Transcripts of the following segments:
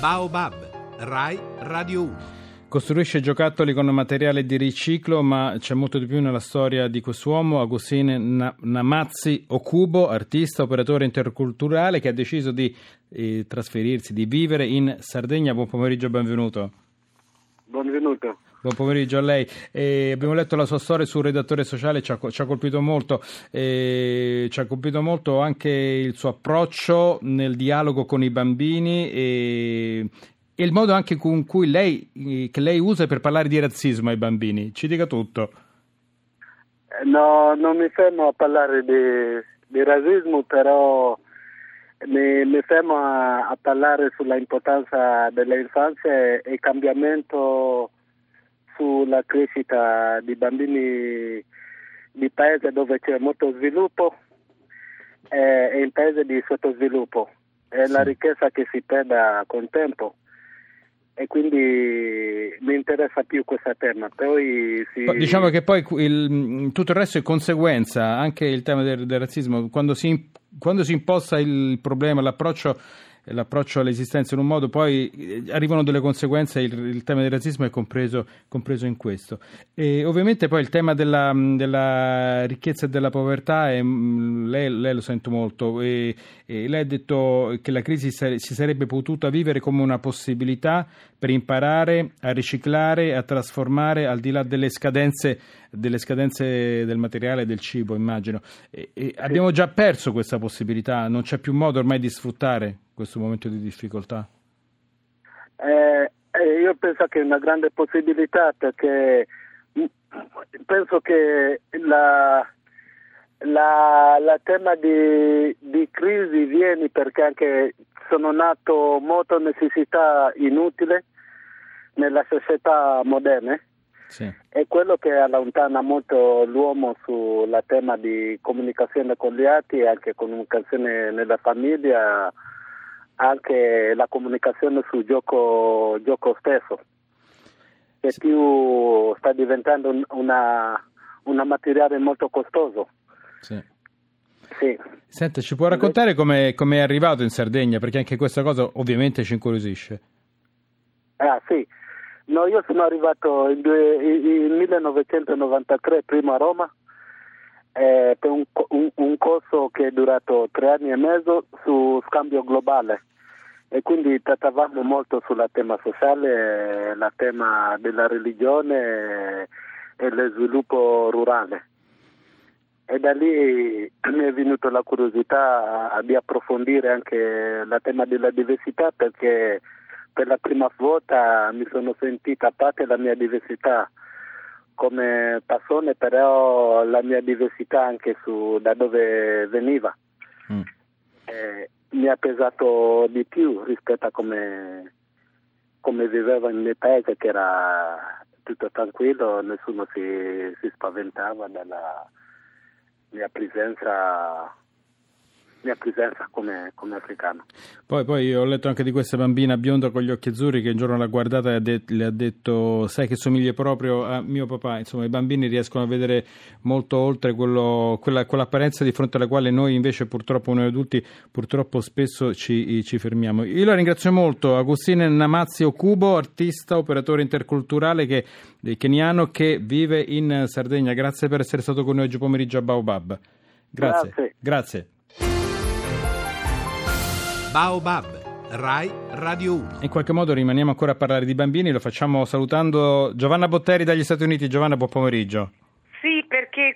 Baobab, Rai Radio 1. Costruisce giocattoli con materiale di riciclo, ma c'è molto di più nella storia di quest'uomo, Agostino Na- Namazzi Okubo, artista, operatore interculturale che ha deciso di eh, trasferirsi, di vivere in Sardegna. Buon pomeriggio, benvenuto. Benvenuto. Buon pomeriggio a lei. Eh, abbiamo letto la sua storia sul redattore sociale, ci ha, ci ha colpito molto. Eh, ci ha colpito molto anche il suo approccio nel dialogo con i bambini e, e il modo anche con cui lei, eh, che lei usa per parlare di razzismo ai bambini. Ci dica tutto. Eh, No, non mi fermo a parlare di, di razzismo, però mi, mi fermo a, a parlare sulla importanza dell'infanzia e il cambiamento sulla crescita di bambini di paesi dove c'è molto sviluppo e, e in paesi di sottosviluppo. È la Sì. ricchezza che si perde con tempo e quindi mi interessa più questo tema. Poi si... Diciamo che poi il- tutto il resto è conseguenza, anche il tema del, del razzismo, quando si, quando si imposta il problema, l'approccio, l'approccio all'esistenza in un modo, poi eh, arrivano delle conseguenze, il, il tema del razzismo è compreso, compreso in questo. E ovviamente poi il tema della, della ricchezza e della povertà, è, mm, lei, lei lo sento molto, e, e lei ha detto che la crisi si sarebbe potuta vivere come una possibilità per imparare a riciclare, a trasformare al di là delle scadenze, delle scadenze del materiale e del cibo, immagino. E- e abbiamo già perso questa possibilità, non c'è più modo ormai di sfruttare questo momento di difficoltà. Eh, eh, io penso che è una grande possibilità perché mm, penso che la, la, la tema di, di crisi viene perché anche sono nato molte necessità inutili nella società moderna Sì. è quello che allontana molto l'uomo sulla tema di comunicazione con gli altri, anche comunicazione nella famiglia, anche la comunicazione sul gioco, gioco stesso, che Sì. più sta diventando un- una, una materiale molto costoso. Sì. Sì. Senta, ci può raccontare come è arrivato in Sardegna? Perché anche questa cosa ovviamente ci incuriosisce. Ah, sì. No, io sono arrivato in 1993 prima a Roma eh, per un, un- un corso che è durato tre anni e mezzo su scambio globale e quindi trattavamo molto sulla tema sociale, la tema della religione e lo sviluppo rurale. E da lì mi è venuta la curiosità di approfondire anche la tema della diversità perché per la prima volta mi sono sentita a parte la mia diversità come persona, però la mia diversità anche su da dove veniva. Mm. Eh, mi ha pesato di più rispetto a come, come vivevo nel mio paese che era tutto tranquillo, nessuno si, si spaventava della mia presenza, mia presenza come, come africano. Poi, poi ho letto anche di questa bambina bionda con gli occhi azzurri che un giorno l'ha guardata e ha det- le ha detto sai che somigli proprio a mio papà. Insomma, i bambini riescono a vedere molto oltre quello- quella, quell'apparenza di fronte alla quale noi invece purtroppo, noi adulti, purtroppo spesso ci, ci fermiamo. Io la ringrazio molto, Agostino Namazzi Okubo, artista, operatore interculturale che, keniano che vive in Sardegna. Grazie per essere stato con noi oggi pomeriggio a Baobab. Grazie. Grazie. Grazie. Baobab, Rai Radio 1. In qualche modo rimaniamo ancora a parlare di bambini, lo facciamo salutando Giovanna Botteri dagli Stati Uniti. Giovanna, buon pomeriggio.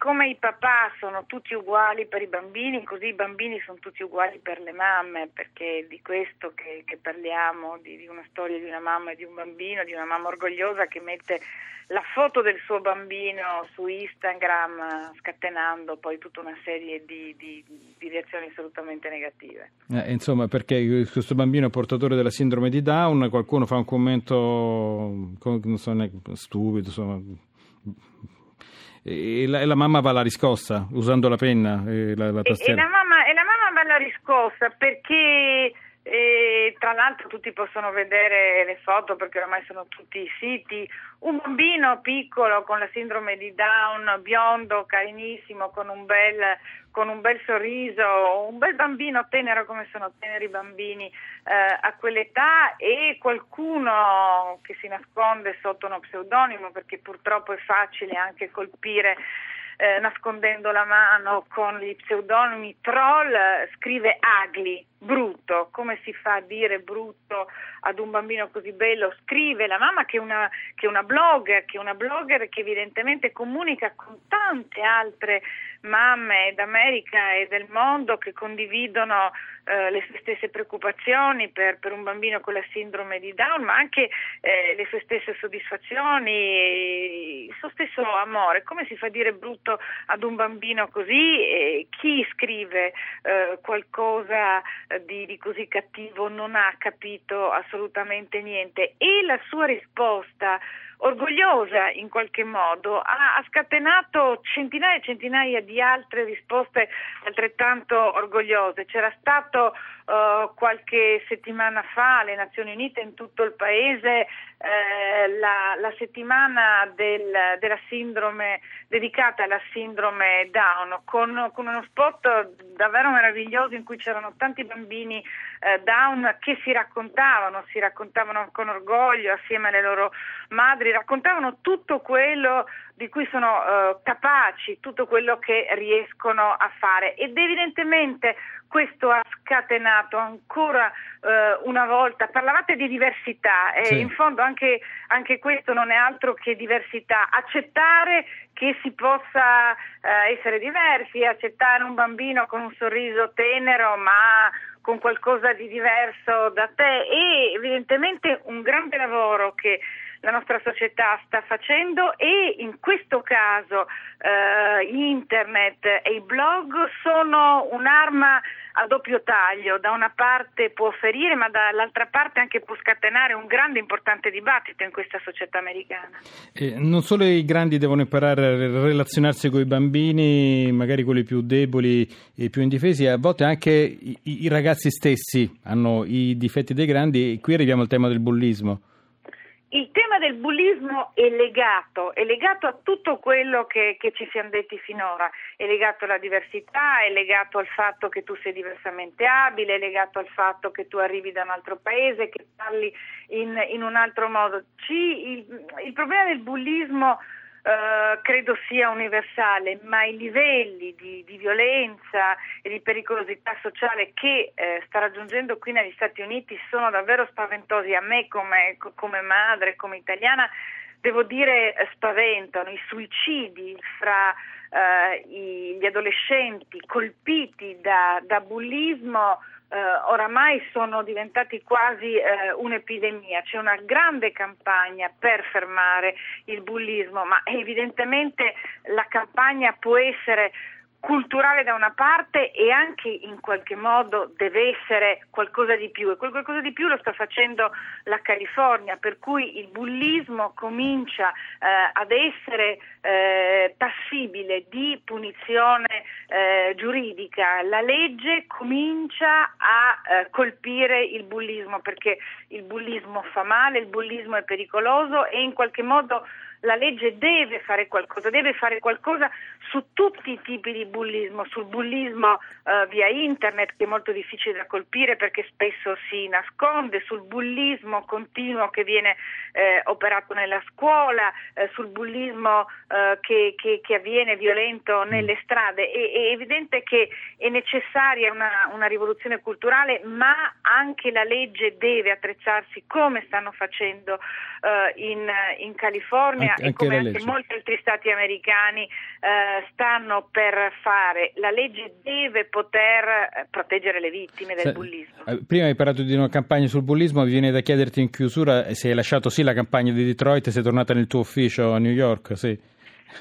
Come i papà sono tutti uguali per i bambini, così i bambini sono tutti uguali per le mamme, perché è di questo che, che parliamo, di, di una storia di una mamma e di un bambino, di una mamma orgogliosa che mette la foto del suo bambino su Instagram, scatenando poi tutta una serie di, di- di reazioni assolutamente negative. Eh, insomma, perché questo bambino è portatore della sindrome di Down, qualcuno fa un commento so, stupido, insomma. E la, e la mamma va alla riscossa usando la penna e la, la E, e tastiera. la mamma, e la mamma va alla riscossa perché eh, tra l'altro tutti possono vedere le foto perché ormai sono tutti siti, un bambino piccolo con la sindrome di Down, biondo, carinissimo, con un bel, con un bel sorriso, un bel bambino tenero come sono teneri i bambini eh, a quell'età e qualcuno che si nasconde sotto uno pseudonimo perché purtroppo è facile anche colpire eh, nascondendo la mano con gli pseudonimi troll, scrive Agli, brutto, come si fa a dire brutto ad un bambino così bello? Scrive la mamma che è una, che è una blogger, che è una blogger che evidentemente comunica con tante altre mamme d'America e del mondo che condividono eh, le sue stesse preoccupazioni per, per, un bambino con la sindrome di Down, ma anche eh, le sue stesse soddisfazioni, il suo stesso amore. Come si fa a dire brutto ad un bambino così? E chi scrive eh, qualcosa di, di così cattivo non ha capito assolutamente niente. E la sua risposta orgogliosa in qualche modo, ha, ha, scatenato centinaia e centinaia di altre risposte altrettanto orgogliose. C'era stato uh, qualche settimana fa alle Nazioni Unite in tutto il paese eh, la, la, settimana del, della sindrome dedicata alla sindrome Down con, con, uno spot davvero meraviglioso in cui c'erano tanti bambini eh, Down che si raccontavano, si raccontavano con orgoglio assieme alle loro madri, raccontavano tutto quello di cui sono eh, capaci, tutto quello che riescono a fare. Ed evidentemente questo ha scatenato ancora eh, una volta, parlavate di diversità e sì. in fondo anche, anche, questo non è altro che diversità, accettare che si possa eh, essere diversi, accettare un bambino con un sorriso tenero ma con qualcosa di diverso da te. E evidentemente un grande lavoro che la nostra società sta facendo e in questo caso eh, internet e i blog sono un'arma a doppio taglio, da una parte può ferire ma dall'altra parte anche può scatenare un grande e importante dibattito in questa società americana. Eh, non solo i grandi devono imparare a relazionarsi con i bambini, magari quelli più deboli e più indifesi, a volte anche i, i ragazzi stessi hanno i difetti dei grandi e qui arriviamo al tema del bullismo. Il tema del bullismo è legato, è legato a tutto quello che, che, ci siamo detti finora, è legato alla diversità, è legato al fatto che tu sei diversamente abile, è legato al fatto che tu arrivi da un altro paese, che parli in, in un altro modo. Ci, il, il problema del bullismo Uh, credo sia universale, ma i livelli di, di, violenza e di pericolosità sociale che eh, sta raggiungendo qui negli Stati Uniti sono davvero spaventosi. A me come, come madre, come italiana, devo dire eh, spaventano i suicidi fra uh, gli adolescenti colpiti da, da bullismo eh, oramai sono diventati quasi eh, un'epidemia, c'è una grande campagna per fermare il bullismo, ma evidentemente la campagna può essere culturale da una parte e anche in qualche modo deve essere qualcosa di più. E quel qualcosa di più lo sta facendo la California per cui il bullismo comincia eh, ad essere eh, passibile di punizione eh, giuridica. La legge comincia a eh, colpire il bullismo perché il bullismo fa male, il bullismo è pericoloso e in qualche modo la legge deve fare qualcosa, deve fare qualcosa su tutti i tipi di bullismo, sul bullismo eh, via internet che è molto difficile da colpire perché spesso si nasconde, sul bullismo continuo che viene eh, operato nella scuola, eh, sul bullismo eh, che, che, che, avviene violento nelle strade. È, è evidente che è necessaria una, una rivoluzione culturale, ma anche la legge deve attrezzarsi come stanno facendo uh, in, in, California anche, e come anche, molti altri stati americani uh, stanno per fare. La legge deve poter eh, proteggere le vittime del bullismo. Prima hai parlato di una campagna sul bullismo, mi viene da chiederti in chiusura se hai lasciato sì la campagna di Detroit, sei tornata nel tuo ufficio a New York, sì.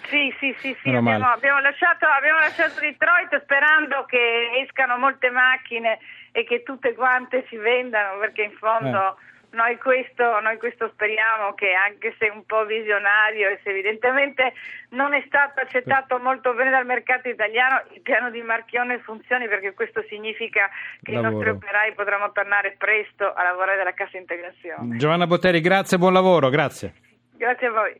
Sì, sì, sì, sì. Abbiamo, abbiamo, lasciato, abbiamo lasciato Detroit sperando che escano molte macchine e che tutte quante si vendano perché in fondo... Eh noi questo, noi questo speriamo che anche se un po' visionario e se evidentemente non è stato accettato molto bene dal mercato italiano, il piano di Marchione funzioni perché questo significa che Lavoro. i nostri operai potranno tornare presto a lavorare dalla cassa integrazione. Giovanna Botteri, grazie buon lavoro, grazie. Grazie a voi.